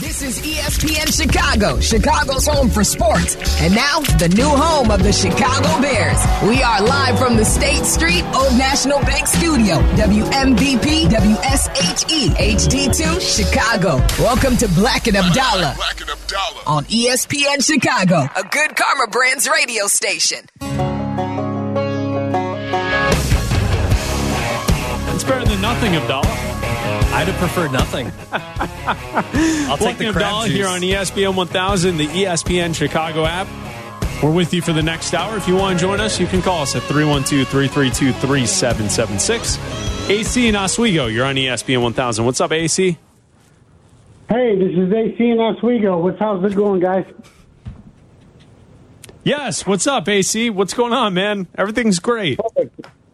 This is ESPN Chicago, Chicago's home for sports. And now, the new home of the Chicago Bears. We are live from the State Street Old National Bank Studio, WMVP WSHE HD2 Chicago. Welcome to Bleck and Abdalla Bleck and Abdalla. on ESPN Chicago, a good Karma Brands radio station. It's better than nothing, Abdalla. I'd have preferred nothing. I'll take Bleck the and crab juice. here on ESPN 1000, the ESPN Chicago app. We're with you for the next hour. If you want to join us, you can call us at 312 332 3776. AC and Oswego, you're on ESPN 1000. What's up, AC? Hey, this is AC in Oswego. What's how's it going, guys? Yes, what's up, AC? What's going on, man? Everything's great.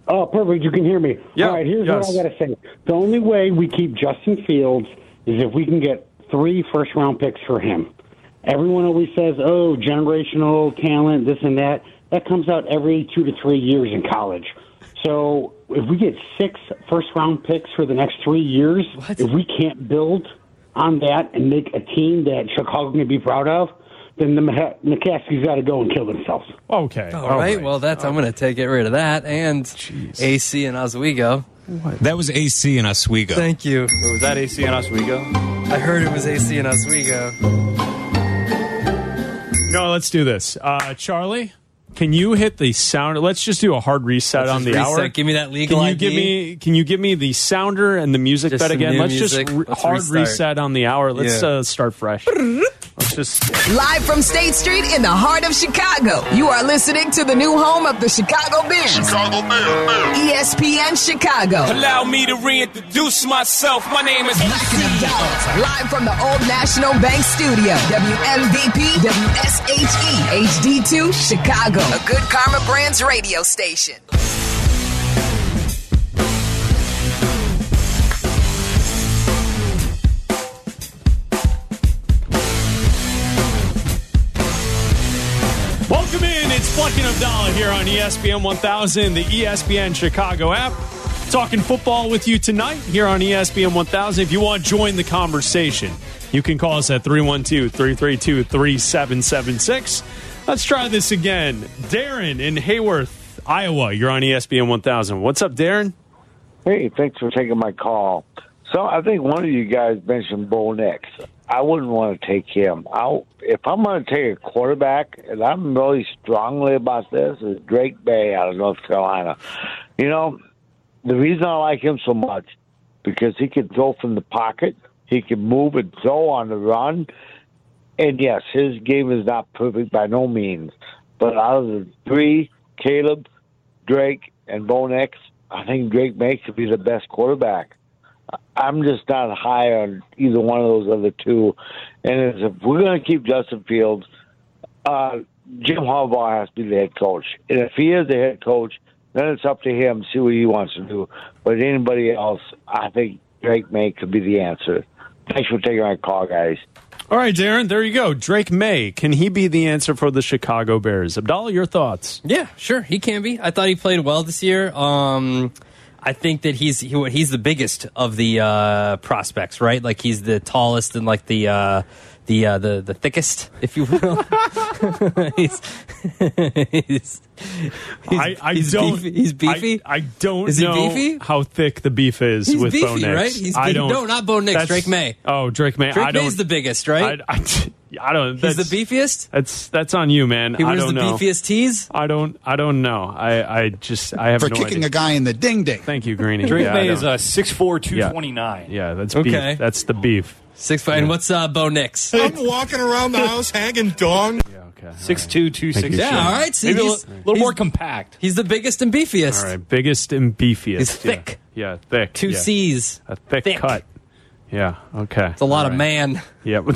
Oh, perfect. You can hear me. Yeah, All right, here's yes. what I got to say. The only way we keep Justin Fields is if we can get three first round picks for him. Everyone always says, oh, generational talent, this and that. That comes out every two to three years in college. So if we get six first round picks for the next three years, if we can't build on that and make a team that Chicago can be proud of, then the Mah- McCaskey's got to go and kill themselves. Okay. All right. Well, that's I'm going to take get rid of that and AC and Oswego. That was AC and Oswego. Thank you. Was that AC and Oswego? I heard it was AC and Oswego. No, let's do this. Uh, Charlie, can you hit the sound? Let's just do a hard reset on the Just hour. Give me that legal Can you ID. give me? Can you give me the sounder and the music Just bed again? Let's music. just re- Let's hard restart. reset on the hour. Let's Yeah. uh, start fresh. Let's just. Live from State Street in the heart of Chicago, you are listening to the new home of the Chicago Bears, Chicago Bears. Bears. ESPN Chicago. Allow me to reintroduce myself. My name is Dallas, live from the Old National Bank Studio, WMVP WSHE HD2 Chicago, a good Karma Brands radio station. Welcome in. It's Bleck and Abdalla here on ESPN 1000, the ESPN Chicago app. Talking football with you tonight here on ESPN 1000. If you want to join the conversation, you can call us at 312 332 3776. Let's try this again. Darren in Hayworth, Iowa. You're on ESPN 1000. What's up, Darren? Hey, thanks for taking my call. So I think one of you guys mentioned Bo Nix. I wouldn't want to take him. I'll, if I'm going to take a quarterback, and I'm really strongly about this, is Drake Maye out of North Carolina. You know, the reason I like him so much because he can throw from the pocket, he can move and throw on the run, and yes, his game is not perfect by no means. But out of the three, Caleb, Drake, and Bo Nix, I think Drake Maye could be the best quarterback. I'm just not high on either one of those other two. And if we're going to keep Justin Fields, uh, Jim Harbaugh has to be the head coach. And if he is the head coach, then it's up to him see what he wants to do. But anybody else, I think Drake Maye could be the answer. Thanks for taking my call, guys. All right, Darren, there you go. Drake Maye. Can he be the answer for the Chicago Bears? Abdalla, your thoughts? Yeah, sure. He can be. I thought he played well this year. Um, I think that he's he, he's the biggest of the uh, prospects, right? Like he's the tallest and like the uh, the uh, the the thickest, if you will. he's, he's, he's, I, I he's don't. Beefy. He's beefy. I, I don't Is know beefy? how thick the beef is He's with beefy, Bo Nix. right? He's I beefy. don't. No, not Bo Nix, Drake Maye. Oh, Drake Maye. Drake I don't. Maye's the biggest, right? I, I, I don't. he's the beefiest. That's that's on you, man. He I wears don't the know. beefiest tees. I don't. I don't know. I. I just. I have for no kicking idea. a guy in the ding ding. Thank you, Greeny. Drake yeah, May is don't- uh, 6'4", 229. Yeah, that's Okay. beef. That's the beef. Six foot. And what's uh, Bo Nix? I'm walking around the house hanging dong. Yeah. Okay. 6'2", you, 260. Yeah, all right. See, Maybe a he's, li- little he's- more compact. He's the biggest and beefiest. All right. Biggest and beefiest. He's Yeah. thick. Yeah, thick. Two yeah. C's. A thick, Thick. cut. Yeah. Okay. It's a lot of man. Yeah.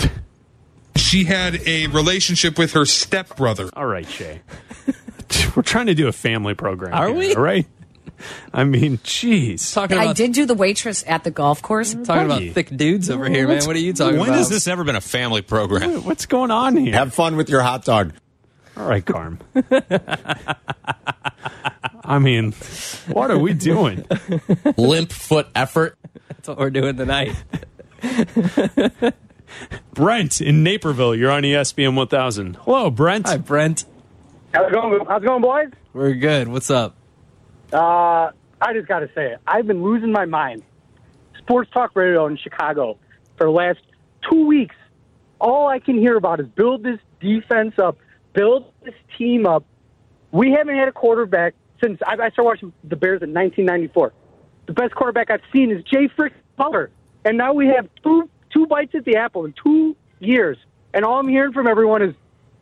She had a relationship with her stepbrother. All right, Shay. We're trying to do a family program. Are here, we? All right. I mean, jeez. Talking I about did do the waitress at the golf course. talking about thick dudes over here, man. What are you talking When about? When has this ever been a family program? What's going on here? Have fun with your hot dog. All right, Carm. I mean, what are we doing? Limp foot effort. That's what we're doing tonight. Brent in Naperville. You're on ESPN 1000. Hello, Brent. Hi, Brent. How's it going? How's it going, boys? We're good. What's up? Uh, I just got to say it. I've been losing my mind. Sports talk radio in Chicago for the last two weeks. All I can hear about is build this defense up, build this team up. We haven't had a quarterback since I, started watching the Bears in 1994. The best quarterback I've seen is Jay Frick Cutler, and now we have two two bites at the apple in two years. And all I'm hearing from everyone is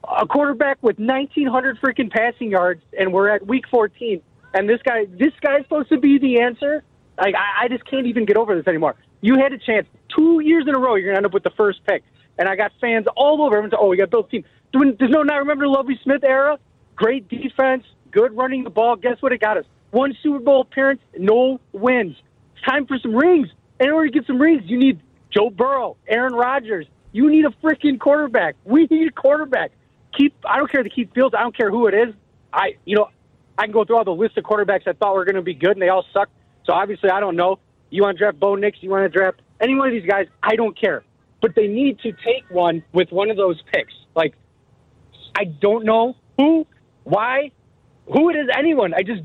a quarterback with 1,900 freaking passing yards, and we're at week 14. And this guy, this guy's supposed to be the answer. Like I, I just can't even get over this anymore. You had a chance two years in a row. You're gonna end up with the first pick, and I got fans all over. Oh, we got built team. Doing, there's no not remember the Lovie Smith era. Great defense, good running the ball. Guess what? It got us one Super Bowl appearance, no wins. It's time for some rings. And in order to get some rings, you need Joe Burrow, Aaron Rodgers. You need a freaking quarterback. We need a quarterback. Keep. I don't care the Keith Fields. I don't care who it is. I, you know, I can go through all the list of quarterbacks I thought were going to be good, and they all suck. So obviously, I don't know. You want to draft Bo Nix? You want to draft any one of these guys? I don't care. But they need to take one with one of those picks. Like, I don't know who, why, who it is. Anyone. I just,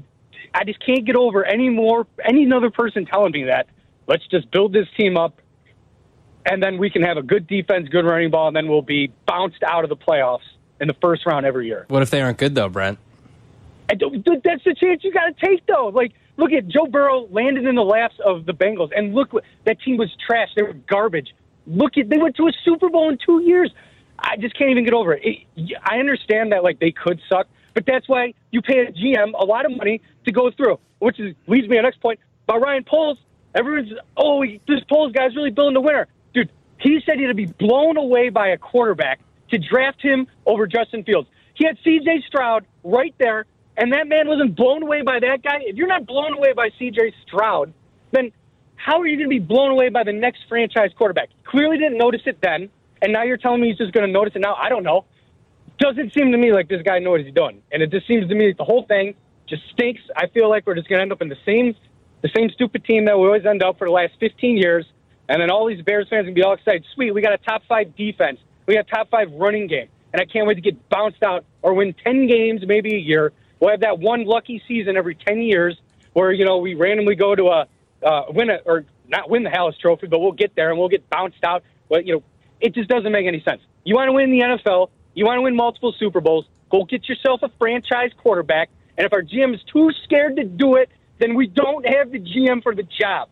I just can't get over any more any other person telling me that. Let's just build this team up, and then we can have a good defense, good running ball, and then we'll be bounced out of the playoffs in the first round every year. What if they aren't good though, Brent? I don't, th- that's the chance you got to take, though. Like, look at Joe Burrow landed in the laps of the Bengals, and look, that team was trash. They were garbage. Look at they went to a Super Bowl in two years. I just can't even get over it. it. I understand that like they could suck, but that's why you pay a GM a lot of money to go through. Which is leads me to the next point about Ryan Poles. Everyone's oh this Poles guy's really building the winner, dude. He said he'd be blown away by a quarterback to draft him over Justin Fields. He had C.J. Stroud right there, and that man wasn't blown away by that guy. If you're not blown away by C.J. Stroud, then how are you going to be blown away by the next franchise quarterback? Clearly didn't notice it then, and now you're telling me he's just going to notice it now. I don't know. Doesn't seem to me like this guy knows what he's doing, and it just seems to me like the whole thing just stinks. I feel like we're just going to end up in the same, the same stupid team that we always end up for the last 15 years, and then all these Bears fans can be all excited. Sweet, we got a top five defense, we got a top five running game, and I can't wait to get bounced out or win 10 games, maybe a year. We'll have that one lucky season every 10 years where you know we randomly go to a uh, win a or not win the Halas Trophy, but we'll get there and we'll get bounced out. Well, you know, it just doesn't make any sense. You want to win the NFL, you want to win multiple Super Bowls. Go get yourself a franchise quarterback. And if our GM is too scared to do it, then we don't have the GM for the job.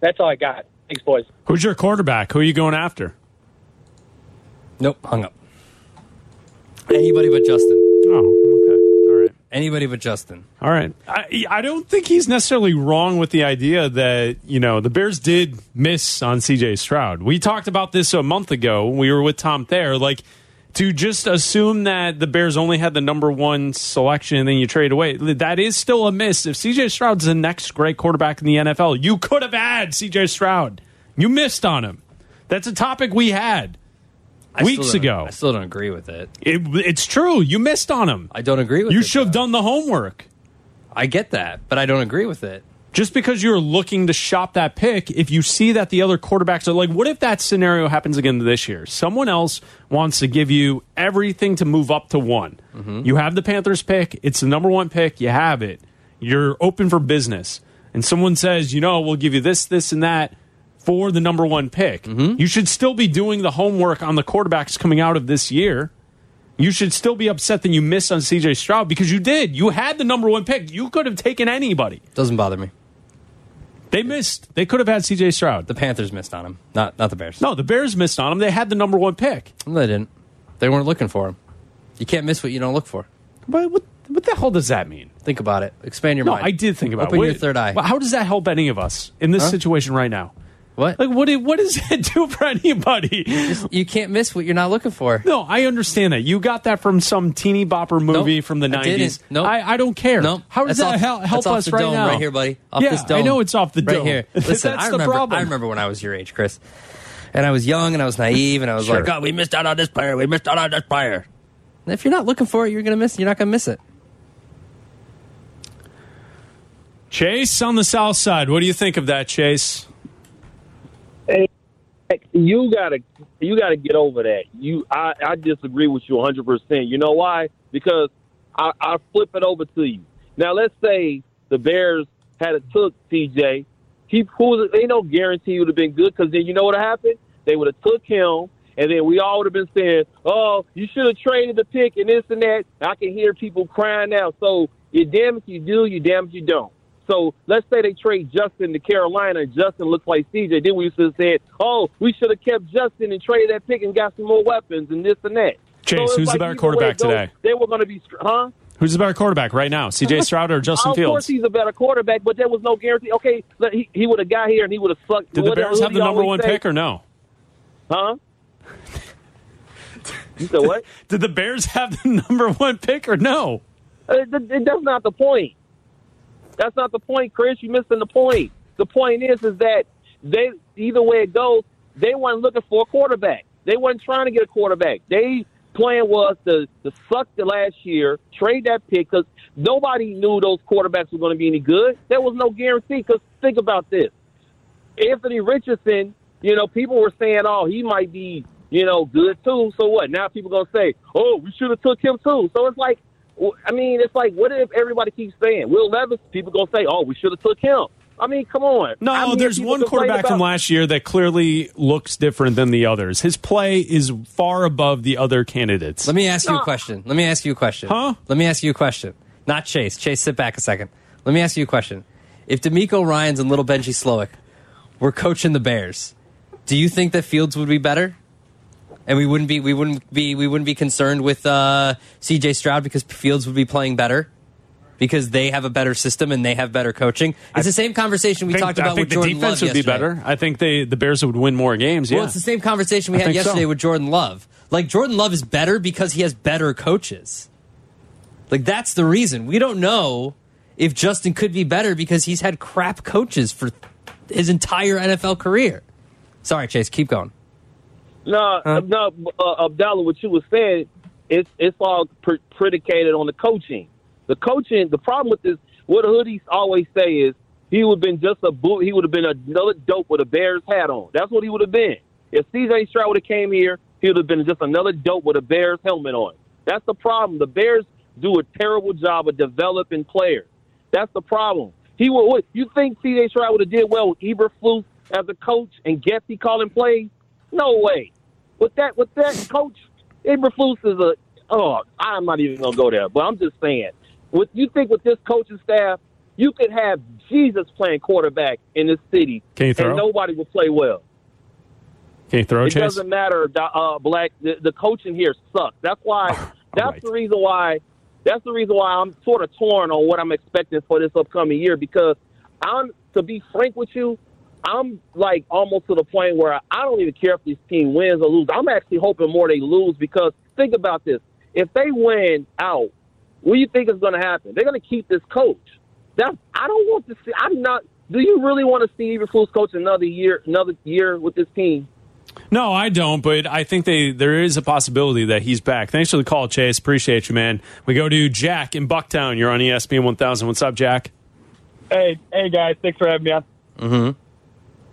That's all I got. Thanks, boys. Who's your quarterback? Who are you going after? Nope, hung up. Anybody but Justin. Oh, okay. All right. Anybody but Justin. All right. I, I don't think he's necessarily wrong with the idea that, you know, the Bears did miss on CJ Stroud. We talked about this a month ago. We were with Tom Thayer. Like, to just assume that the Bears only had the number one selection and then you trade away, that is still a miss. If CJ Stroud's the next great quarterback in the NFL, you could have had CJ Stroud. You missed on him. That's a topic we had I weeks still ago. I still don't agree with it. It, it's true. You missed on him. I don't agree with You it. should have done the homework. I get that, but I don't agree with it. Just because you're looking to shop that pick, if you see that the other quarterbacks are like, what if that scenario happens again this year? Someone else wants to give you everything to move up to one. Mm-hmm. You have the Panthers pick, it's the number one pick, you have it. You're open for business. And someone says, you know, we'll give you this, this, and that for the number one pick. Mm-hmm. You should still be doing the homework on the quarterbacks coming out of this year. You should still be upset that you missed on CJ Stroud because you did. You had the number one pick. You could have taken anybody. Doesn't bother me. They missed. They could have had CJ Stroud. The Panthers missed on him, not not the Bears. No, the Bears missed on him. They had the number one pick. No, they didn't. They weren't looking for him. You can't miss what you don't look for. But what, what the hell does that mean? Think about it. Expand your no, mind. I did think about Open it. Open your third eye. well, How does that help any of us in this Huh? situation right now? What? Like, what? What does it do for anybody? you can't miss what you're not looking for. No, I understand that. You got that from some teeny bopper movie Nope, from the nineties. didn't. Nope. I, I don't care. Nope. How does That's that off- help us the right dome now? right here, buddy. Off yeah, this dome. I know it's off the right dome. here. Listen, That's I the remember. problem. I remember when I was your age, Chris, and I was young and I was naive and I was Sure. like, "God, we missed out on this player. We missed out on this player." And if you're not looking for it, you're gonna miss. You're not gonna miss it. Chase on the south side. What do you think of that, Chase? You gotta, you gotta get over that. You, I, I disagree with you 100. percent You know why? Because I, I flip it over to you. Now, let's say the Bears had a took CJ. He who ain't no guarantee he would have been good because then you know what happened? They would have took him, and then we all would have been saying, "Oh, you should have traded the pick and this and that." I can hear people crying now. So you damn if you do, you damn if you don't. So let's say they trade Justin to Carolina and Justin looks like CJ. Then we used to say, oh, we should have kept Justin and traded that pick and got some more weapons and this and that. Chase, So who's the better quarterback goes, today? They were going to be, huh? Who's the better quarterback right now? CJ Stroud or Justin Fields? of course he's a better quarterback, but there was no guarantee. Okay, he, he would have got here and he would have sucked. Did the Bears have the number one say? pick or no? Huh? you said what? Did the Bears have the number one pick or no? Uh, th- th- that's not the point. That's not the point, Chris. You're missing the point. The point is, is that they either way it goes, they weren't looking for a quarterback. They weren't trying to get a quarterback. They plan was to, to suck the last year, trade that pick because nobody knew those quarterbacks were going to be any good. There was no guarantee. Because think about this: Anthony Richardson, you know, people were saying, "Oh, he might be, you know, good too." So what? Now people gonna say, "Oh, we should have took him too." So it's like, I mean, it's like, what if everybody keeps saying Will Levis? People gonna say, "Oh, we should have took him." I mean, come on. No, I mean, there's one complain quarterback from last year that clearly looks different than the others. His play is far above the other candidates. Let me ask you a question. Let me ask you a question. Huh? Let me ask you a question. Not Chase. Chase, sit back a second. Let me ask you a question. If DeMeco Ryans and little Benji Slowik were coaching the Bears, do you think that Fields would be better? And we wouldn't be we wouldn't be we wouldn't be concerned with uh, C.J. Stroud because Fields would be playing better because they have a better system and they have better coaching. It's the same conversation we I think- talked about I think with Jordan the defense Love would be yesterday. better. I think they the Bears would win more games. Yeah, Well, it's the same conversation we I had think so. yesterday with Jordan Love. Like Jordan Love is better because he has better coaches. Like that's the reason. We don't know if Justin could be better because he's had crap coaches for his entire NFL career. Sorry, Chase, keep going. No, no, uh, Abdalla, what you were saying, it's it's all pre- predicated on the coaching. The coaching, the problem with this, what hoodies always say is he would have been just a boot. He would have been another dope with a Bears hat on. That's what he would have been. If C.J. Stroud would have came here, he would have been just another dope with a Bears helmet on. That's the problem. The Bears do a terrible job of developing players. That's the problem. He would. What, you think C.J. Stroud would have did well with Eberflus as a coach and Getsy calling plays? No way. With that, with that coach, Eberflus is a. Oh, I'm not even gonna go there. But I'm just saying. With you think with this coaching staff, you could have Jesus playing quarterback in this city, Can you throw? and nobody will play well. Can you throw it Chase? doesn't matter. Uh, Bleck. The, the coaching here sucks. That's why. that's the reason why. That's the reason why I'm sort of torn on what I'm expecting for this upcoming year because I'm to be frank with you, I'm like almost to the point where I don't even care if this team wins or loses. I'm actually hoping more they lose because think about this: if they win out, what do you think is going to happen? They're going to keep this coach. That's I don't want to see. I'm not. Do you really want to see Eberflus coach another year, another year with this team? No, I don't, but I think they there is a possibility that he's back. Thanks for the call, Chase. Appreciate you, man. We go to Jack in Bucktown. You're on ESPN 1000. What's up, Jack? Hey, hey guys, thanks for having me on. Mm-hmm.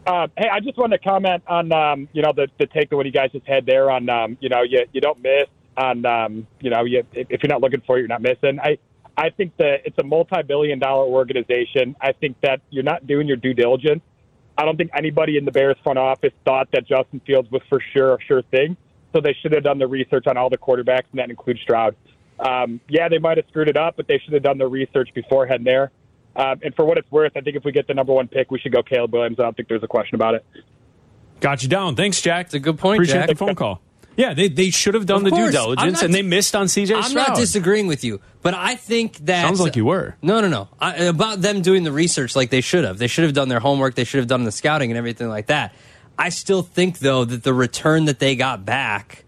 Uh, hey, I just wanted to comment on um, you know the the take of what you guys just had there on um, you know you you don't miss on um, you know you if you're not looking for it, you're not missing. I I think that it's a multi-billion dollar organization. I think that you're not doing your due diligence. I don't think anybody in the Bears front office thought that Justin Fields was for sure a sure thing. So they should have done the research on all the quarterbacks, and that includes Stroud. Um, yeah, they might have screwed it up, but they should have done the research before heading there. Um, and for what it's worth, I think if we get the number one pick, we should go Caleb Williams. I don't think there's a question about it. Got you down. Thanks, Jack. It's a good point, Appreciate Jack. the phone call. Yeah, they, they should have done Of the due course. I'm diligence, not- and they missed on CJ I'm Stroud. not disagreeing with you, but I think that Sounds like you were. No, no, no. I, about them doing the research like they should have. They should have done their homework. They should have done the scouting and everything like that. I still think though that the return that they got back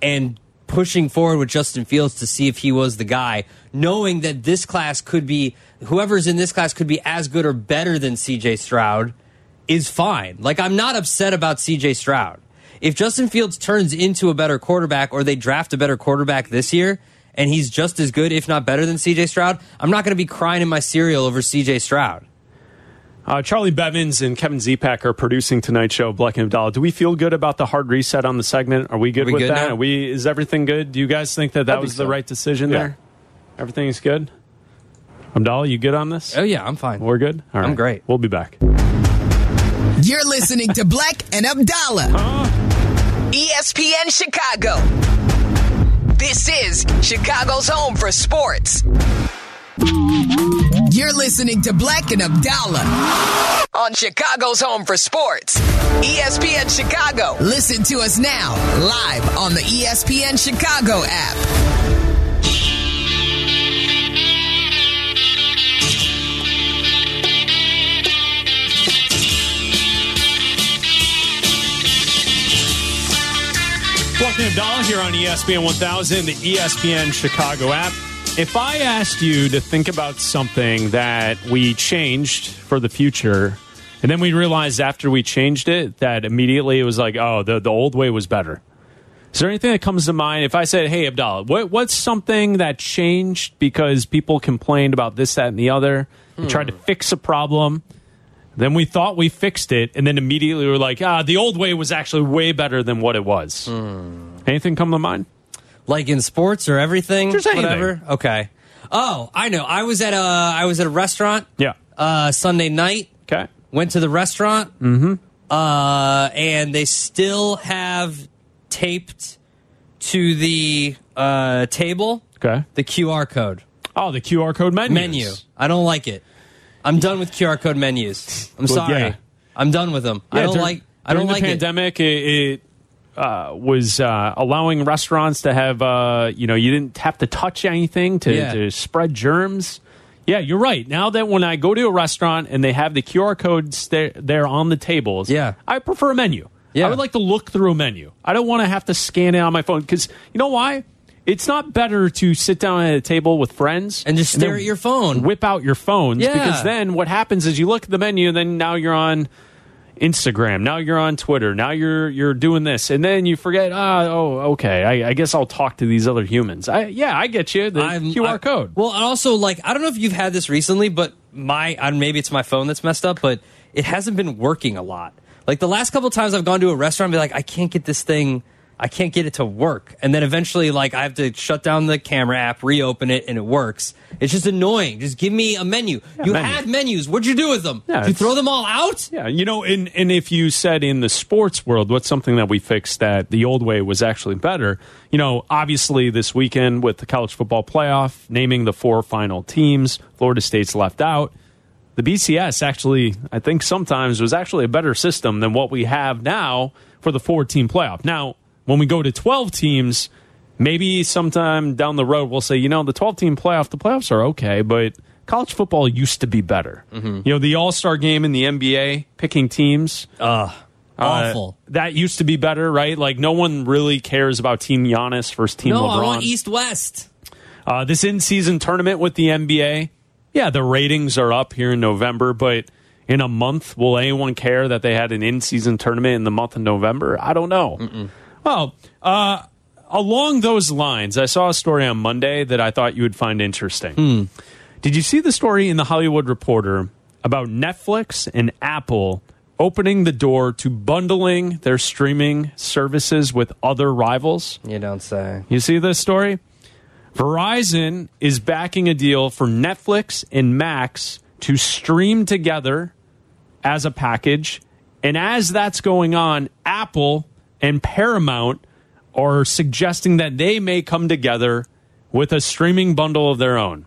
and pushing forward with Justin Fields to see if he was the guy, knowing that this class could be whoever's in this class could be as good or better than CJ Stroud is fine. Like I'm not upset about CJ Stroud. If Justin Fields turns into a better quarterback or they draft a better quarterback this year and he's just as good if not better than CJ Stroud, I'm not going to be crying in my cereal over CJ Stroud. Uh, Charlie Bevins and Kevin Zepak are producing tonight's show, Bleck and Abdalla. Do we feel good about the hard reset on the segment? Are we good Are we with good that? now? Are we is everything good? Do you guys think that that I was the so. right decision Yeah. there? Everything's good. Abdalla, you good on this? Oh yeah, I'm fine. We're good. All I'm great. We'll be back. You're listening to Bleck and Abdalla. E ESPN Chicago. This is Chicago's home for sports. You're listening to Bleck and Abdalla on Chicago's home for sports. ESPN Chicago. Listen to us now, live on the ESPN Chicago app. Abdalla here on ESPN 1000, the ESPN Chicago app. If I asked you to think about something that we changed for the future, and then we realized after we changed it that immediately it was like, oh, the, the old way was better. Is there anything that comes to mind? If I said, hey, Abdalla, what, what's something that changed because people complained about this, that, and the other? We tried to fix a problem. Then we thought we fixed it, and then immediately we were like, ah, the old way was actually way better than what it was. Anything come to mind? Like in sports or everything, Just anything. whatever. Okay. Oh, I know. I was at a I was at a restaurant Yeah. uh, Sunday night. Okay. Went to the restaurant, Mm-hmm. uh, and they still have taped to the uh, table Okay. the QR code Oh, the QR code menu. menu. I don't like it. I'm done with QR code menus. I'm Well, sorry. yeah. I'm done with them. I don't like. I don't during like the it. pandemic. It, it uh, was uh, allowing restaurants to have, uh, you know, you didn't have to touch anything to, Yeah. to spread germs. Yeah, you're right. Now that when I go to a restaurant and they have the QR codes there, there on the tables, Yeah. I prefer a menu. Yeah. I would like to look through a menu. I don't want to have to scan it on my phone because you know why? It's not better to sit down at a table with friends And just stare then at your phone. whip out your phones Yeah. because then what happens is you look at the menu and then now you're on Instagram, now you're on Twitter, now you're you're doing this, and then you forget. Ah, oh, okay. I, I guess I'll talk to these other humans. I, yeah, I get you. The I'm- QR I- code. Well, and also like I don't know if you've had this recently, but my maybe it's my phone that's messed up, but it hasn't been working a lot. Like the last couple times I've gone to a restaurant, and be like, I can't get this thing, I can't get it to work, and then eventually like I have to shut down the camera app, reopen it, and it works. It's just annoying. Just give me a menu. you menu. had menus. What'd you do with them? Yeah, Did you throw them all out? Yeah, you know, and and if you said in the sports world, what's something that we fixed that the old way was actually better? You know, obviously this weekend with the college football playoff, naming the four final teams, Florida State's left out. The BCS actually, I think sometimes was actually a better system than what we have now for the four team playoff. Now, when we go to 12 teams, maybe sometime down the road we'll say, you know, the 12 team playoff, the playoffs are okay, but college football used to be better. You know, the All Star game in the NBA, picking teams. Ugh, awful. Uh, that used to be better, right? Like, no one really cares about Team Giannis versus Team no, LeBron. I want East West. Uh, this in season tournament with the NBA, yeah, the ratings are up here in November, but in a month, will anyone care that they had an in season tournament in the month of November? I don't know. Well, uh, along those lines, I saw a story on Monday that I thought you would find interesting. Did you see the story in the Hollywood Reporter about Netflix and Apple opening the door to bundling their streaming services with other rivals? You don't say. You see this story? Verizon is backing a deal for Netflix and Max to stream together as a package. And as that's going on, Apple and Paramount are suggesting that they may come together with a streaming bundle of their own.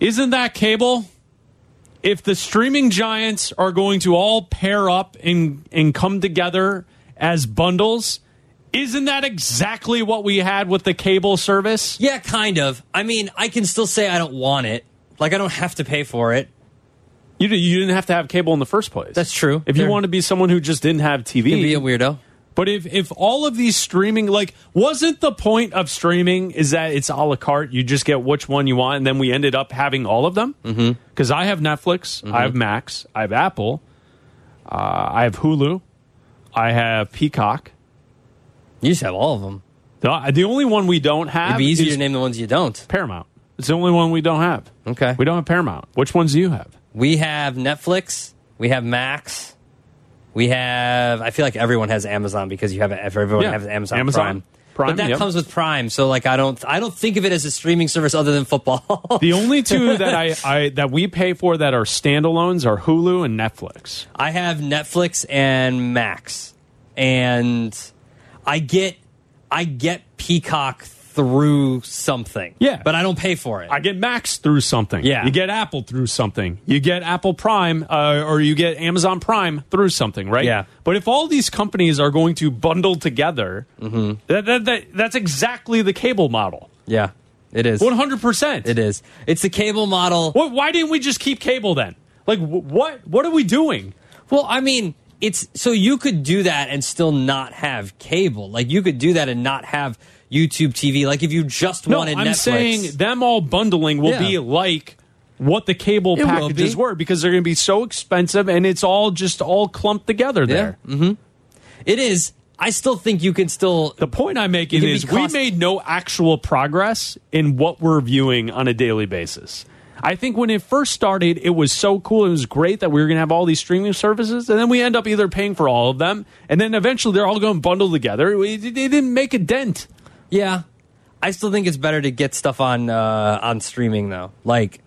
Isn't that cable? If the streaming giants are going to all pair up and, and come together as bundles, isn't that exactly what we had with the cable service? Yeah, kind of. I mean, I can still say I don't want it. Like I don't have to pay for it. You, you didn't have to have cable in the first place. That's true. If you want to be someone who just didn't have TV, be a weirdo. But if if all of these streaming, like, wasn't the point of streaming is that it's a la carte? You just get which one you want, and then we ended up having all of them. Mm-hmm. Because I have Netflix, I have Max, I have Apple, uh, I have Hulu, I have Peacock. You just have all of them. The, the only one we don't have It'd be easier to name the ones you don't. Paramount. It's the only one we don't have. Okay. We don't have Paramount. Which ones do you have? We have Netflix. We have Max. We have. I feel like everyone has Amazon because you have everyone Yeah. has Amazon, Amazon Prime. Prime, but that yep. comes with Prime, so like I don't. I don't think of it as a streaming service other than football. The only two that I, I that we pay for that are standalones are Hulu and Netflix. I have Netflix and Max, and I get I get Peacock through something. Yeah. but I don't pay for it. I get Max through something. Yeah. You get Apple through something. You get Apple Prime uh, or you get Amazon Prime through something, right? Yeah. But if all these companies are going to bundle together, Mm-hmm. that, that, that, that's exactly the cable model. yeah, it is. 100%. It is. It's the cable model. What, why didn't we just keep cable then? Like, wh- what, what are we doing? Well, I mean, it's so you could do that and still not have cable. Like you could do that and not have YouTube TV. Like if you just No, wanted I'm Netflix. saying them all bundling will Yeah. be like what the cable It packages were because they're going to be so expensive and it's all just all clumped together there. Mm-hmm. It is. I still think you can still. The point I'm making It can be is we made no actual progress in what we're viewing on a daily basis. I think when it first started, it was so cool. It was great that we were going to have all these streaming services, and then we end up either paying for all of them, and then eventually they're all going to bundle together. It didn't make a dent. Yeah, I still think it's better to get stuff on uh, on streaming though. Like,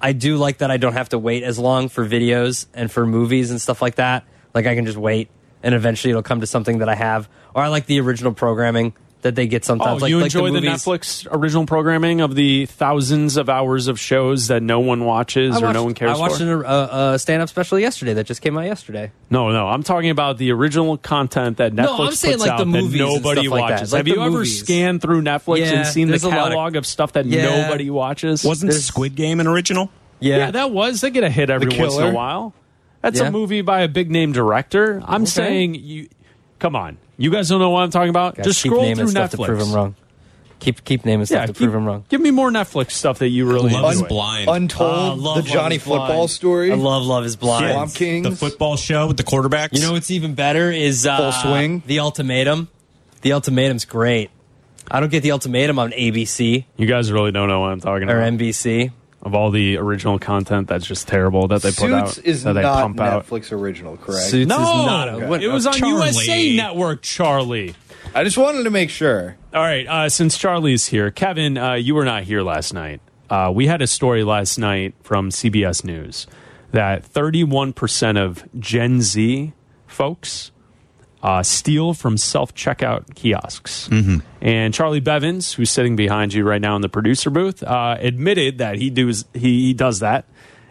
I do like that I don't have to wait as long for videos and for movies and stuff like that. Like, I can just wait, and eventually it'll come to something that I have. Or I like the original programming that they get sometimes. Oh, like, you like enjoy the, movies. Netflix original programming of the thousands of hours of shows that no one watches I or no one cares about? I watched for? a, a uh, uh, stand up special yesterday that just came out yesterday. No, no, I'm talking about the original content that Netflix No, I'm saying, puts like, out the that movies and nobody stuff like that. watches. Like Have you the ever scanned through Netflix Yeah, and seen the there's a lot of- catalog of, stuff that Yeah. nobody watches? Wasn't There's- Squid Game an original? yeah. that was. They get a hit every once in a while. That's Yeah. a movie by a big name director. I'm saying you. Come on, you guys don't know what I'm talking about. Guys, Just scroll naming through stuff Netflix. to prove him wrong. Keep keep naming stuff Yeah, to keep- prove him wrong. Give me more Netflix stuff that you really Love is enjoy. blind. Untold, Oh, Love, the Love Johnny is Blind. football story. I love Love is Blind. Swamp Kings. the football show with the quarterbacks. You know what's even better is uh, Full Swing. The Ultimatum. The Ultimatum's great. I don't get the Ultimatum on ABC You guys really don't know what I'm talking about. or about. NBC. Of all the original content that's just terrible that they put out. Suits is that they not pump out. Netflix original, correct? Suits No, is not a, what- it was on Charlie. USA Network, Charlie. I just wanted to make sure. All right, uh, since Charlie's here, Kevin, uh, you were not here last night. Uh, we had a story last night from CBS News that 31% of Gen Z folks uh, steal from self checkout kiosks. And Charlie Bevins, who's sitting behind you right now in the producer booth, uh, admitted that he does he, he does that.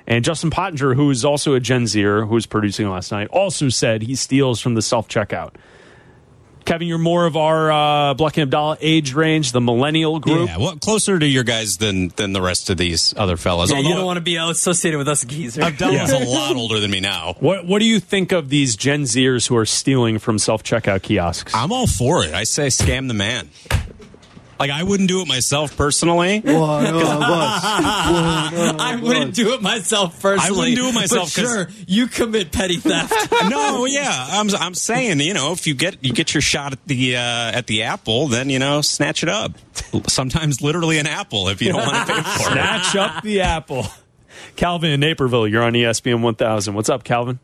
And Justin Pottinger, who is also a Gen Zer who was producing last night, also said he steals from the self checkout. Kevin, you're more of our uh, Bleck and Abdalla age range, the millennial group. Yeah, well, closer to your guys than than the rest of these other fellas. Yeah, you don't want to be associated with us geezer. Abdalla's a lot older than me now. What What do you think of these Gen Zers who are stealing from self checkout kiosks? I'm all for it. I say scam the man. Like I wouldn't do it myself personally. I wouldn't do it myself personally. I wouldn't do it myself But 'cause- sure, you commit petty theft. no, yeah, I'm I'm saying, you know, if you get you get your shot at the uh, at the apple, then you know, snatch it up. Sometimes literally an apple if you don't want to pay for it. Snatch up the apple. Calvin in Naperville, you're on ESPN 1000. What's up, Calvin?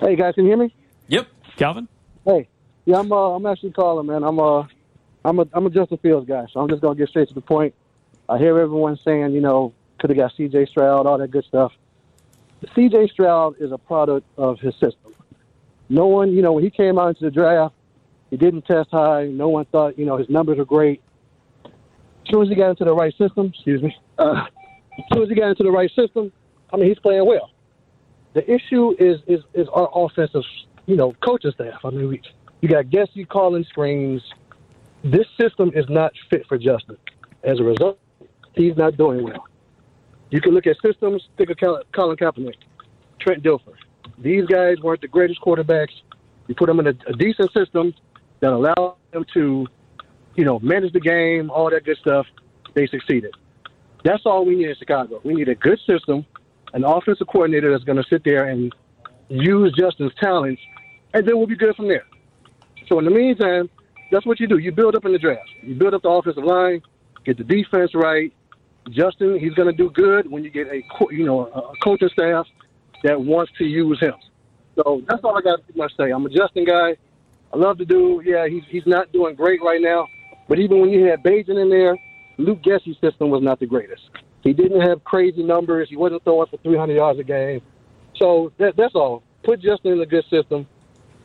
Hey guys, can you hear me? yep. Calvin? Hey, yeah, I'm. Uh, I'm actually calling, man. I'm. Uh, I'm a. I'm a Justin Fields guy, so I'm just gonna get straight to the point. I hear everyone saying, you know, could have got C.J. Stroud, all that good stuff. C.J. Stroud is a product of his system. No one, you know, when he came out into the draft, he didn't test high. No one thought, you know, his numbers are great. As soon as he got into the right system, excuse me, uh, as soon as he got into the right system, I mean, he's playing well. The issue is is is our offensive, you know, coaching staff. I mean, we, you got Getsy calling screens. This system is not fit for Justin. As a result, he's not doing well. You can look at systems. Think of Colin Kaepernick, Trent Dilfer. These guys weren't the greatest quarterbacks. You put them in a, a decent system that allowed them to, you know, manage the game, all that good stuff. They succeeded. That's all we need in Chicago. We need a good system, an offensive coordinator that's going to sit there and use Justin's talents, and then we'll be good from there. So in the meantime, that's what you do. You build up in the draft. You build up the offensive line, get the defense right, Justin, he's going to do good when you get a you know a coaching staff that wants to use him. So that's all I got to say. I'm a Justin guy. I love the dude. Yeah, he's he's not doing great right now, but even when you had Bagent in there, Luke Getsy's system was not the greatest. He didn't have crazy numbers. He wasn't throwing for 300 yards a game. So that, that's all. Put Justin in a good system,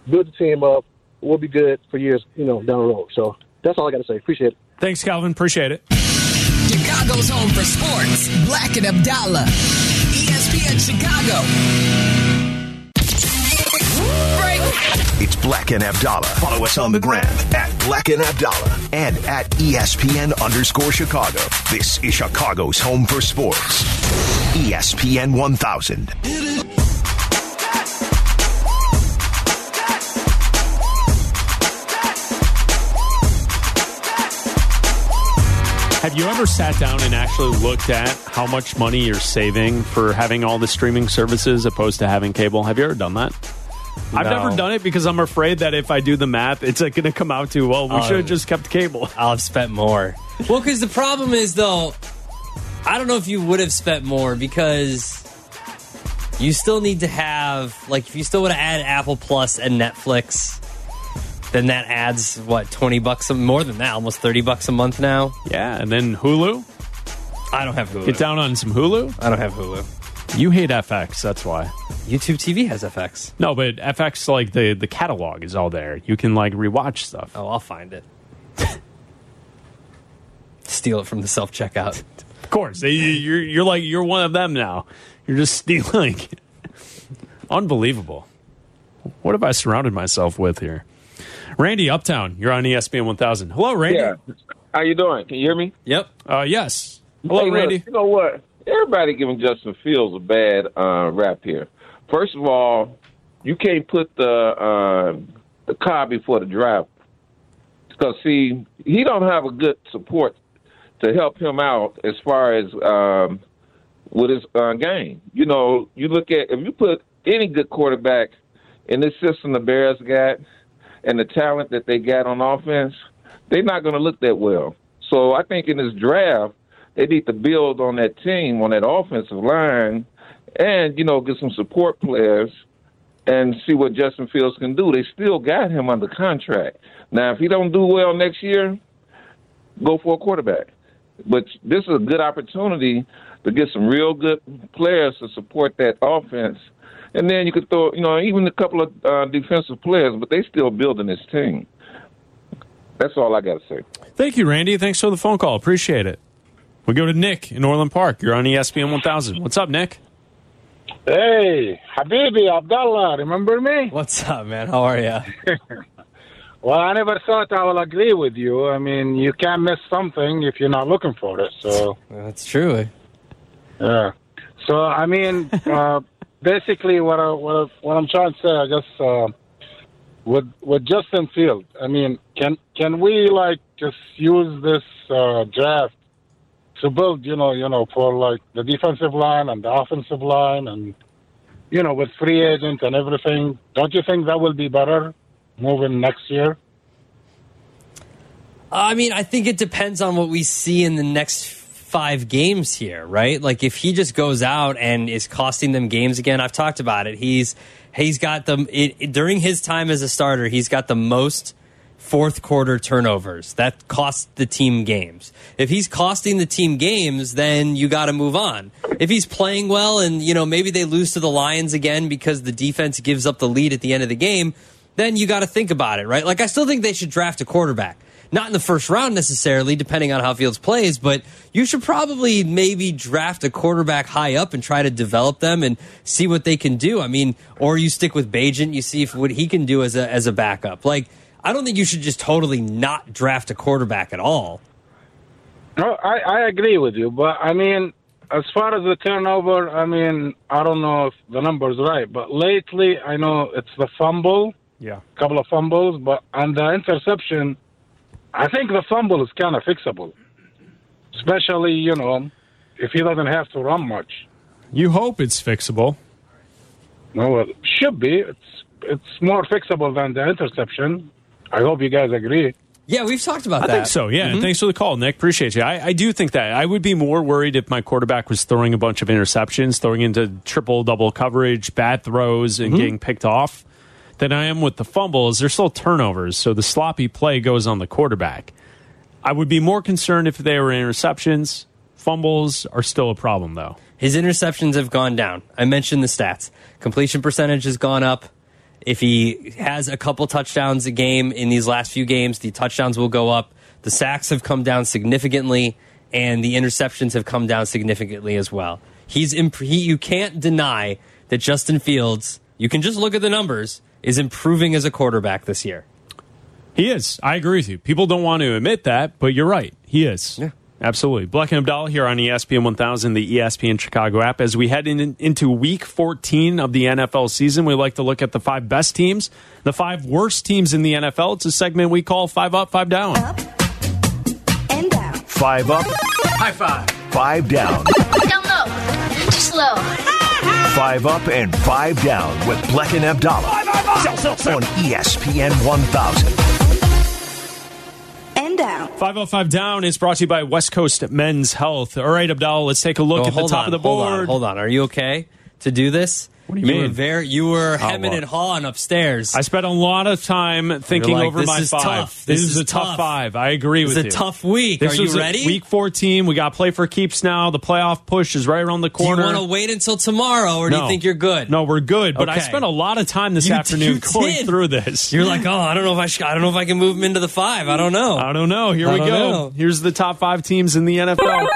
build the team up. We'll be good for years, you know, down the road. So that's all I got to say. Appreciate it. Thanks, Calvin. Appreciate it. Chicago's home for sports. Bleck and Abdalla. ESPN Chicago. It's Bleck and Abdalla. Follow us on the gram at Bleck and Abdalla and at ESPN underscore Chicago. This is Chicago's home for sports. ESPN 1000. Have you ever sat down and actually looked at how much money you're saving for having all the streaming services opposed to having cable? Have you ever done that? I've never done it because I'm afraid that if I do the math, it's like going to come out to, well, we uh, Oh. should have just kept cable. I'll have spent more. Well, because the problem is, though, I don't know if you would have spent more because you still need to have, like, if you still want to add Apple Plus and Netflix, then that adds, what, 20 bucks, a, more than that, almost 30 bucks a month now? Yeah, and then Hulu? I don't have Hulu. Get down on some Hulu? I don't have Hulu. You hate FX, that's why. YouTube TV has FX. No, but FX, like, the, the catalog is all there. You can, like, rewatch stuff. Oh, I'll find it. Steal it from the self checkout. Of course. You're, you're like, you're one of them now. You're just stealing. Unbelievable. What have I surrounded myself with here? Randy Uptown, you're on ESPN 1000. Hello, Randy. Yeah. How you doing? Can you hear me? Yep. Uh, yes. Hello, Hey, look, Randy. you know what? Everybody giving Justin Fields a bad uh, rap here. First of all, you can't put the uh, the car before the driver. Because see, he don't have a good support to help him out as far as um, with his uh, game. You know, you look at if you put any good quarterback in this system the Bears got and the talent that they got on offense, they're not going to look that well. So I think in this draft, they need to build on that team, on that offensive line, and you know get some support players and see what Justin Fields can do. They still got him under contract. Now, if he don't do well next year, go for a quarterback. But this is a good opportunity to get some real good players to support that offense. And then you could throw, you know, even a couple of uh, defensive players, but they still building this team. That's all I got to say. Thank you, Randy. Thanks for the phone call. Appreciate it. We go to Nick in Orland Park. You're on ESPN 1000. What's up, Nick? Hey, Habibi Abdalla, remember me? What's up, man? How are you? well, I never thought I will agree with you. I mean, you can't miss something if you're not looking for it. So that's true. Yeah. So I mean, uh, basically, what I, what I, what I'm trying to say, I guess, uh, with with Justin Field, I mean, can can we like just use this uh, draft to build, you know, you know, for like the defensive line and the offensive line, and you know, with free agents and everything? Don't you think that will be better moving next year? I mean, I think it depends on what we see in the next five games here, right? Like if he just goes out and is costing them games again, I've talked about it. He's he's got the it, it- during his time as a starter. He's got the most fourth quarter turnovers that cost the team games. If he's costing the team games, then you got to move on. If he's playing well and you know maybe they lose to the Lions again because the defense gives up the lead at the end of the game, then you got to think about it, right? Like I still think they should draft a quarterback. Not in the first round necessarily, depending on how Fields plays, but you should probably maybe draft a quarterback high up and try to develop them and see what they can do. I mean, or you stick with Bagent, you see if what he can do as a as a backup. Like, I don't think you should just totally not draft a quarterback at all. No, I, I agree with you, but I mean, as far as the turnover, I mean, I don't know if the number's right, but lately I know it's the fumble, Yeah. a couple of fumbles, but on the interception, I think the fumble is kind of fixable, especially you know if he doesn't have to run much. You hope it's fixable. No, it should be. It's it's more fixable than the interception. I hope you guys agree. Yeah, we've talked about I that. I think so. Yeah. Mhm. Thanks for the call, Nick. Appreciate you. I, I do think that I would be more worried if my quarterback was throwing a bunch of interceptions, throwing into triple, double coverage, bad throws, and Mhm. getting picked off, than I am with the fumbles. They're still turnovers, so the sloppy play goes on the quarterback. I would be more concerned if they were interceptions. Fumbles are still a problem, though. His interceptions have gone down. I mentioned the stats. Completion percentage has gone up. If he has a couple touchdowns a game in these last few games, the touchdowns will go up. The sacks have come down significantly, and the interceptions have come down significantly as well. He's imp- he, you can't deny that Justin Fields. You can just look at the numbers. Is improving as a quarterback this year. He is. I agree with you. People don't want to admit that, but you're right. He is. Yeah. Absolutely. Bleck and Abdalla here on ESPN 1000, the ESPN Chicago app. As we head in, into week 14 of the NFL season, we like to look at the five best teams, the five worst teams in the NFL. It's a segment we call Five Up, Five Down. Up and down. Five up, High five. five down. Down low. Too slow. Five up and five down with Bleck and Abdalla on ESPN 1000. And down. 505 Down is brought to you by West Coast Men's Health. All right, Abdalla, let's take a look Oh, at the top on, of the board. hold on, board. Hold on, Are you okay to do this? What do you were mean? very, you were hemming and hawing upstairs. I spent a lot of time thinking like, over "This my is five. tough. This, This is, is a tough, tough. five. I agree This with you. It's a tough week. This Are you ready? Week 14. We got play for keeps now. The playoff push is right around the corner. do you want to wait until tomorrow, or do No. you think you're good? No, we're good. But I spent a lot of time this You- afternoon you going did. through this. You're like, oh, I don't know if I should, I don't know if I can move them into the five. I don't know. I don't know. Here I we go. know. Here's the top five teams in the NFL.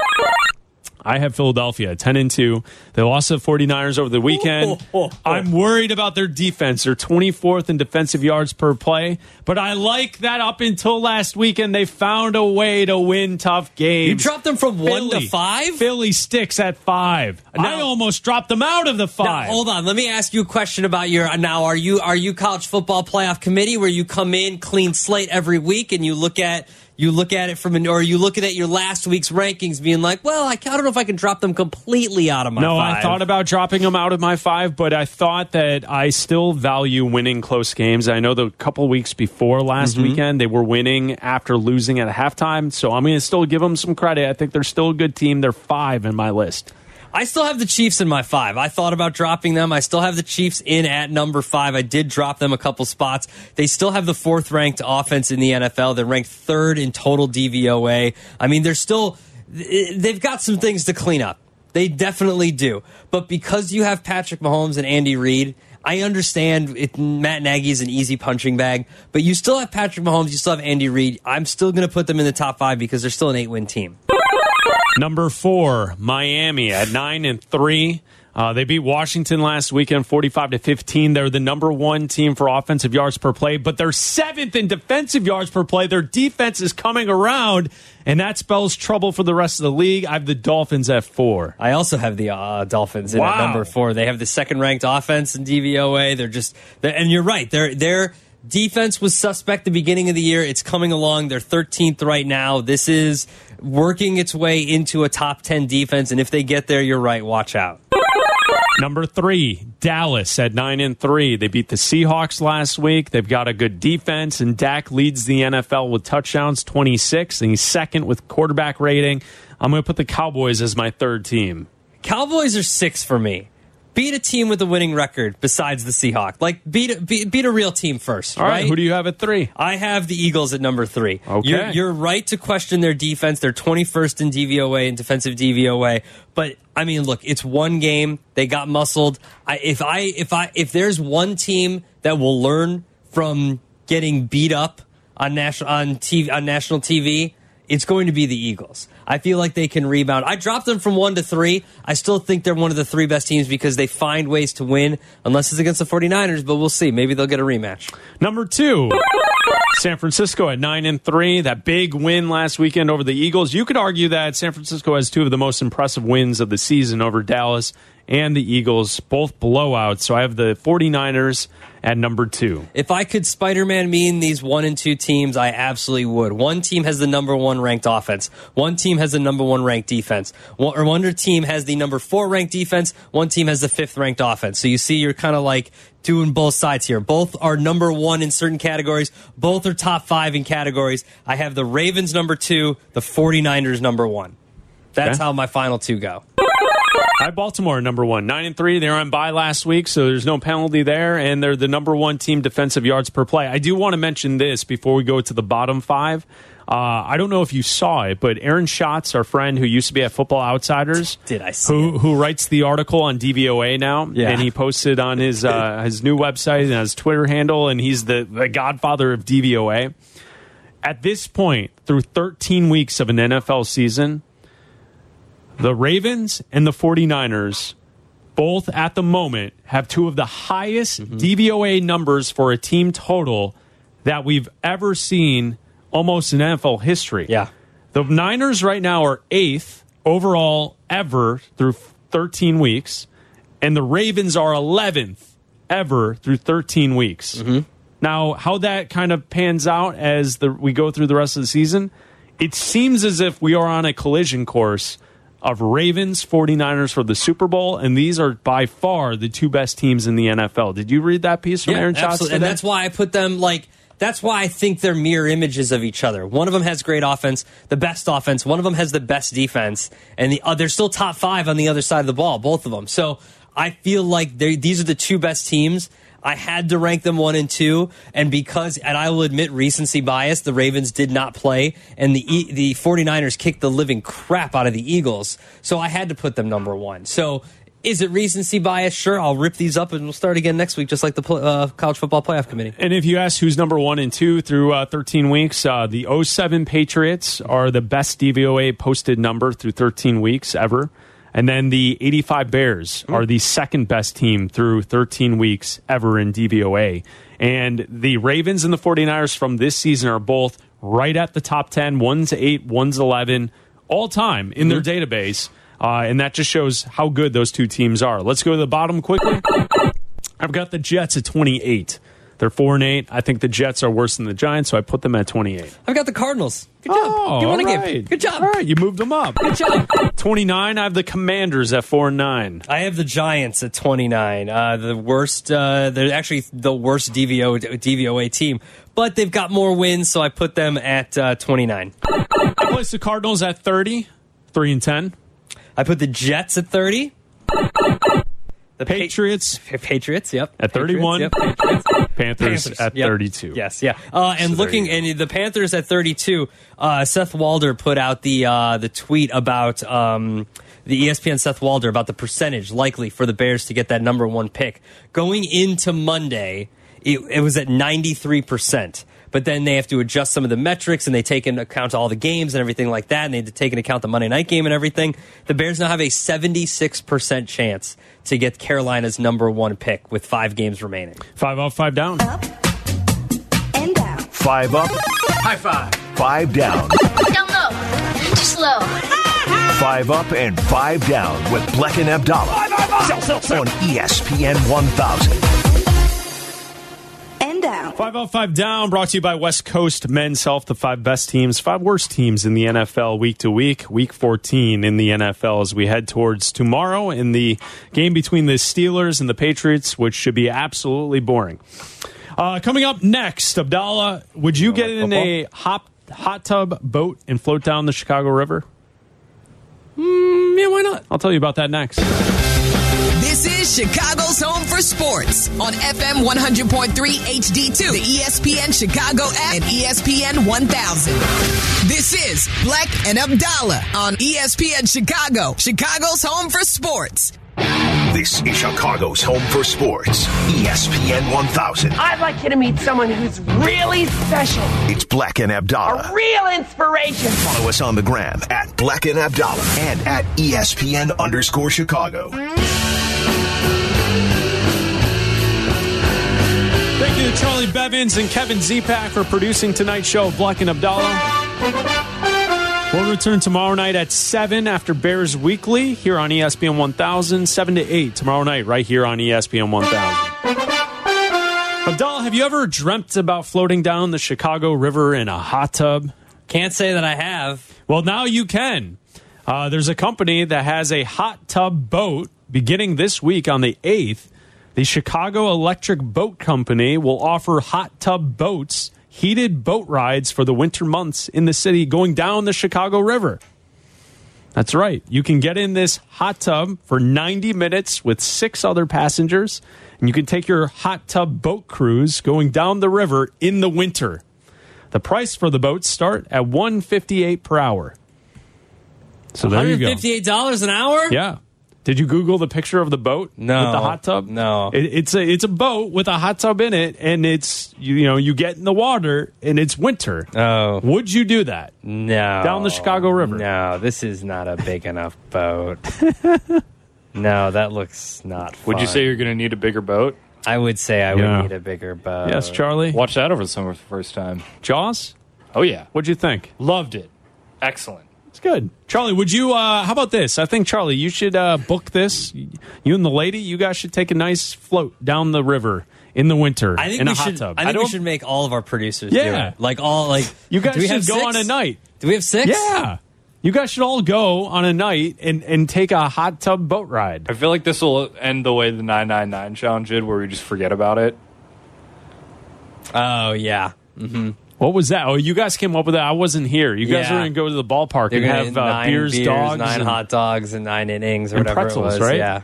I have Philadelphia 10 and 2. They lost to the 49ers over the weekend. I'm worried about their defense. They're 24th in defensive yards per play, but I like that up until last weekend they found a way to win tough games. You dropped them from one to five? Philly sticks at 5. And I almost dropped them out of the 5. Now, hold on. Let me ask you a question about your. Now, are you are you college football playoff committee where you come in clean slate every week and you look at you look at it from an or you looking at your last week's rankings, being like, well, I, I don't know if I can drop them completely out of my. No, five. I thought about dropping them out of my five, but I thought that I still value winning close games. I know the couple weeks before last Mhm. weekend they were winning after losing at halftime, so I'm going to still give them some credit. I think they're still a good team. They're five in my list. I still have the Chiefs in my five. I thought about dropping them. I still have the Chiefs in at number five. I did drop them a couple spots. They still have the fourth ranked offense in the NFL. They're ranked third in total DVOA. I mean, they're still, they've got some things to clean up. They definitely do. But because you have Patrick Mahomes and Andy Reid, I understand it, Matt Nagy is an easy punching bag, but you still have Patrick Mahomes, you still have Andy Reid. I'm still going to put them in the top five because they're still an eight win team. Number four, Miami at nine and three. Uh, they beat Washington last weekend, forty-five to fifteen. They're the number one team for offensive yards per play, but they're seventh in defensive yards per play. Their defense is coming around, and that spells trouble for the rest of the league. I have the Dolphins at four. I also have the uh, Dolphins in at number four. They have the second ranked offense in DVOA. They're just, they're, and you're right. Their their defense was suspect the beginning of the year. It's coming along. They're 13th right now. This is working its way into a top 10 defense. And if they get there, you're right. Watch out. Number three, Dallas at nine and three. They beat the Seahawks last week. They've got a good defense, and Dak leads the NFL with touchdowns, 26, and he's second with quarterback rating. I'm going to put the Cowboys as my third team. Cowboys are six for me. Beat a team with a winning record besides the Seahawks. Like beat a, beat, beat a real team first. All right, right? who do you have at three? I have the Eagles at number three. Okay. You're, you're right to question their defense. They're 21st in DVOA and defensive DVOA. But I mean, look, it's one game. They got muscled. I, if I if I if there's one team that will learn from getting beat up on national on TV on national TV, it's going to be the Eagles. I feel like they can rebound. I dropped them from one to three. I still think they're one of the three best teams because they find ways to win, unless it's against the 49ers, but we'll see. Maybe they'll get a rematch. Number two, San Francisco at nine and three. That big win last weekend over the Eagles. You could argue that San Francisco has two of the most impressive wins of the season over Dallas and the Eagles, both blowouts. So I have the 49ers at number two. If I could Spider Man mean these one and two teams, I absolutely would. One team has the number one ranked offense, one team has the number one ranked defense, one, or one team has the number four ranked defense, one team has the fifth ranked offense. So you see, you're kind of like doing both sides here. Both are number one in certain categories, both are top five in categories. I have the Ravens number two, the 49ers number one. That's Okay. how my final two go. I Baltimore number one, nine and three. They're on bye last week, so there's no penalty there, and they're the number one team defensive yards per play. I do want to mention this before we go to the bottom five. Uh, I don't know if you saw it, but Aaron Schatz, our friend who used to be at Football Outsiders, Did I see who who writes the article on DVOA now, Yeah. and he posted on his uh, his new website and his Twitter handle, and he's the, the godfather of DVOA. At this point, through 13 weeks of an NFL season, the Ravens and the 49ers both at the moment have two of the highest DVOA numbers for a team total that we've ever seen almost in NFL history. Yeah. The Niners right now are eighth overall ever through 13 weeks, and the Ravens are 11th ever through 13 weeks. Mm-hmm. Now, how that kind of pans out as the, we go through the rest of the season, it seems as if we are on a collision course of Ravens, 49ers for the Super Bowl, and these are by far the two best teams in the NFL. Did you read that piece from Aaron Schatz absolutely. And that's why I put them like. That's why I think they're mirror images of each other. One of them has great offense, the best offense. One of them has the best defense, and the other still top five on the other side of the ball. Both of them. So I feel like these are the two best teams. I had to rank them one and two, and because, and I will admit recency bias, the Ravens did not play, and the E- the 49ers kicked the living crap out of the Eagles. So I had to put them number one. So is it recency bias? Sure, I'll rip these up and we'll start again next week, just like the uh, college football playoff committee. And if you ask who's number one and two through uh, 13 weeks, uh, the 07 Patriots are the best DVOA posted number through 13 weeks ever. And then the 85 Bears are the second best team through 13 weeks ever in DVOA. And the Ravens and the 49ers from this season are both right at the top 10. One's 8, one's 11, all time in their database. Uh, and that just shows how good those two teams are. Let's go to the bottom quickly. I've got the Jets at 28. They're 4 and 8. I think the Jets are worse than the Giants, so I put them at 28. I've got the Cardinals. Good job. Oh, you want to all give? Good job. All right, you moved them up. Good job. 29, I have the Commanders at 4 and 9. I have the Giants at 29. Uh, the worst, uh, they're actually the worst DVO, DVOA team, but they've got more wins, so I put them at uh, 29. I placed the Cardinals at 30, 3 and 10. I put the Jets at 30. The Patriots Patriots, yep. at 31. Patriots, yep. Patriots. Panthers, at yep. 32. Yes, yeah. Uh, and So looking, and the Panthers at 32. Uh, Seth Walder put out the uh, the tweet about um, the ESPN Seth Walder about the percentage likely for the Bears to get that number one pick going into Monday. It, it was at 93 percent. But then they have to adjust some of the metrics and they take into account all the games and everything like that. And they have to take into account the Monday night game and everything. The Bears now have a 76% chance to get Carolina's number one pick with five games remaining. Five up, five down. Five up, High five. five down. Down low. Just slow. Five up and five down with Bleck and Abdalla on E ESPN 1000. And down. Five up, five down. Brought to you by West Coast Men's Health, the five best teams, five worst teams in the NFL week to week. Week 14 in the NFL as we head towards tomorrow in the game between the Steelers and the Patriots, which should be absolutely boring. Uh, coming up next, Abdalla, would you get in a hot, hot tub boat and float down the Chicago River? Mm, yeah, why not? I'll tell you about that next. This is Chicago's home for sports on FM 100.3 HD2, the ESPN Chicago app, and ESPN 1000. This is Bleck and Abdalla on ESPN Chicago, Chicago's home for sports. This is Chicago's home for sports. ESPN 1000. I'd like you to meet someone who's really special, It's Bleck and Abdalla. a real inspiration. Follow us on the gram at Bleck and Abdalla and at ESPN underscore Chicago. Thank you to Charlie Bevins and Kevin Zepak for producing tonight's show, Bleck and Abdalla. We'll return tomorrow night at 7 after Bears Weekly here on ESPN 1000, 7 to 8 tomorrow night, right here on ESPN 1000. Abdalla, have you ever dreamt about floating down the Chicago River in a hot tub? Can't say that I have. Well, now you can. Uh, there's a company that has a hot tub boat beginning this week on the 8th. The Chicago Electric Boat Company will offer hot tub boats, heated boat rides for the winter months in the city going down the Chicago River. That's right. You can get in this hot tub for 90 minutes with six other passengers, and you can take your hot tub boat cruise going down the river in the winter. The price for the boats start at 158 per hour. So there you go. $158 an hour? Yeah. Did you Google the picture of the boat No. with the hot tub? No. It, it's a it's a boat with a hot tub in it, and it's you, you know you get in the water and it's winter. Oh, would you do that? No. Down the Chicago River. No, this is not a big enough boat. no, that looks not fun. Would you say you're going to need a bigger boat? I would say I Yeah. would need a bigger boat. Yes, Charlie. Watch that over the summer for the first time. Jaws. Oh yeah, What'd you think? loved it. Excellent. It's good. Charlie, would you? Uh, how about this? I think Charlie, you should uh, book this. You and the lady, you guys should take a nice float down the river in the winter I think in we a hot should. tub. I think we should make all of our producers do Yeah. it. Like all like You guys do we should have go six? on a night. Do we have six? Yeah. You guys should all go on a night and, and take a hot tub boat ride. I feel like this will end the way the 999 challenge did, where we just forget about it. Oh yeah. Mm-hmm. What was that? Oh, you guys came up with that. I wasn't here. You guys Yeah. were going to go to the ballpark They're and have uh, nine beers, beers, dogs, nine and- hot dogs, and nine innings or and whatever pretzels, it was. right? Yeah.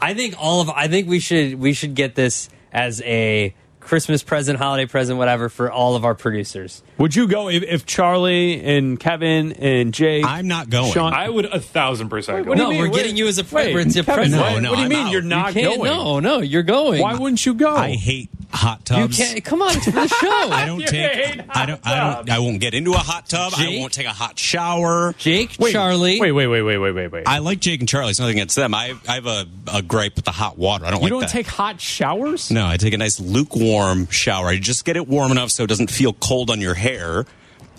I think all of. I think we should we should get this as a Christmas present, holiday present, whatever for all of our producers. Would you go if, if Charlie and Kevin and Jake? I'm not going. Sean, I would a thousand percent go. what do you no, mean? we're Wait, getting you as a, pre- wait, it's a Kevin, present. what, no, what do you I'm mean out. you're not you can't, going? No, no, you're going. Why wouldn't you go? I hate hot you tubs. can't? Come on, it's for the show. I don't take. I don't. I don't. I won't get into a hot tub. I won't take a hot shower. Jake, Wait, Charlie. Wait, wait, wait, wait, wait, wait, wait. I like Jake and Charlie. It's nothing against them. I, I have a, a gripe with the hot water. I don't you like don't that. take hot showers? No, I take a nice lukewarm shower. I just get it warm enough so it doesn't feel cold on your hair,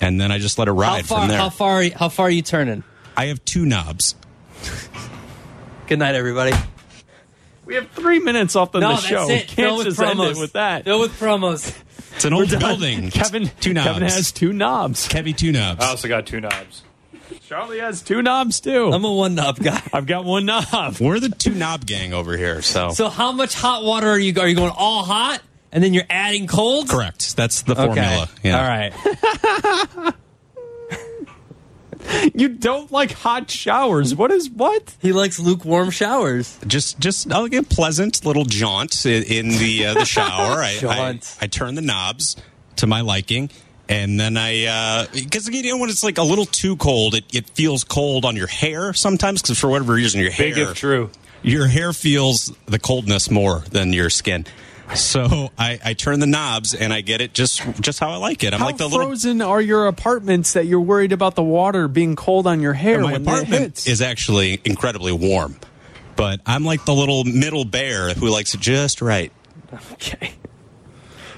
and then I just let it how ride far? from there. How far? How far are you turning? I have two knobs. Good night, everybody. We have three minutes off the, no, the that's show. it. We can't with just promos. end it with that. Fill with promos. It's an old building. Kevin, two knobs. Kevin has two knobs. Kevy two knobs. I also got two knobs. Charlie has two knobs too. I'm a one knob guy. I've got one knob. We're the two knob gang over here. So, So how much hot water are you? Are you going all hot and then you're adding cold? correct. That's the Okay. formula. Yeah. All right. You don't like hot showers. What is what? He likes lukewarm showers. Just, just I'll get a pleasant little jaunt in, in the uh, the shower. I, I, I turn the knobs to my liking, and then I because you know when it's like a little too cold, it, it feels cold on your hair sometimes because for whatever reason your hair Big if true. your hair feels the coldness more than your skin. So I, I turn the knobs and I get it just just how I like it. I'm How like the little frozen are your apartments that you're worried about the water being cold on your hair my when it apartment hits? is actually incredibly warm, but I'm like the little middle bear who likes it just right. Okay.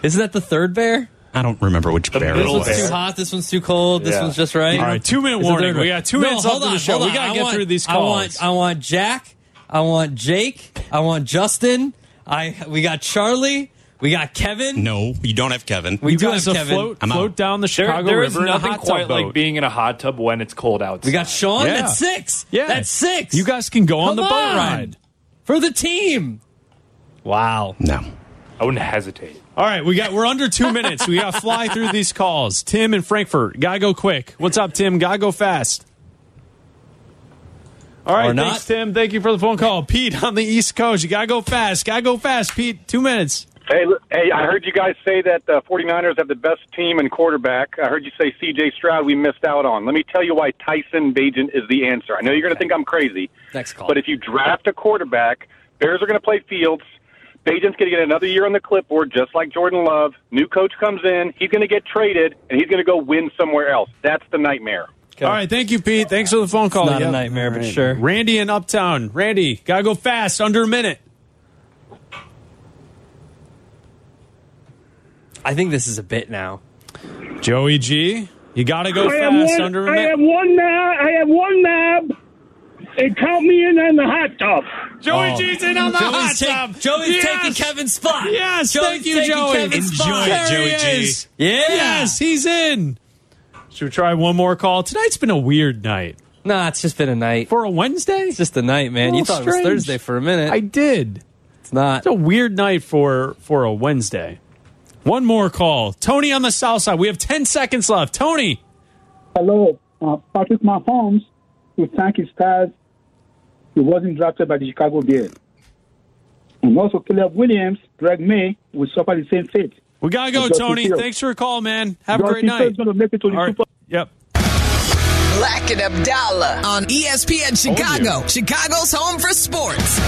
Isn't that the third bear? I don't remember which bear it middle This one's was. too hot. This one's too cold. This Yeah. one's just right. All right, two minute warning. We got two No, minutes hold left of the on, show. hold We gotta I get want- through these calls. I want, I want Jack. I want Jake. I want Justin. I we got Charlie. We got Kevin. No, you don't have Kevin. We you do have Kevin. float, I'm float out. down the There, Chicago there is River in a nothing hot quite boat. like being in a hot tub when it's cold outside. We got Sean. Yeah. That's six. Yeah. That's six. You guys can go on Come the boat on. ride. for the team. Wow. No. I wouldn't hesitate. All right, we got we're under two minutes. We got to fly through these calls. Tim in Frankfurt, gotta go quick. What's up, Tim? Gotta go fast. All right, Or not. thanks, Tim. Thank you for the phone call. Pete on the East Coast, you gotta go fast. Gotta go fast, Pete. Two minutes. Hey, hey! I heard you guys say that the 49ers have the best team and quarterback. I heard you say C.J. Stroud we missed out on. Let me tell you why Tyson Bagent is the answer. I know you're going to think I'm crazy, Next call. but if you draft a quarterback, Bears are going to play Fields. Bagent's going to get another year on the clipboard, just like Jordan Love. New coach comes in, he's going to get traded, and he's going to go win somewhere else. That's the nightmare. All right, thank you, Pete. Thanks for the phone call. not a Yep. nightmare, but sure. Randy in Uptown. Randy, gotta go fast, under a minute. I think this is a bit now. Joey G, You got to go I fast one, under a I minute. I have one nab. I have one nab. And count me in on the hot tub. Joey Oh. G's in on the Joey's hot take- tub. Joey's Yes. taking Kevin's spot. Yes, Joey's thank you, Joey. Kevin's spot. There Joey G. is. Yeah. Yes, he's in. Should we try one more call? Tonight's been a weird night. Nah, it's just been a night. For a Wednesday? It's just a night, man. You Well, thought it was. Thursday for a minute. I did. It's not. It's a weird night for for a Wednesday. One more call. Tony on the south side. We have 10 seconds left. Tony. Hello, uh, Patrick Mahomes to thank his stars. He wasn't drafted by the Chicago Bears. And also Caleb Williams, Drake Maye will suffer the same fate. We got to go, Tony. Fields. Thanks for a call, man. Have a great night. is going to make it to the All right. Super Yep. Bleck and Abdalla on ESPN Chicago, Chicago's home for sports.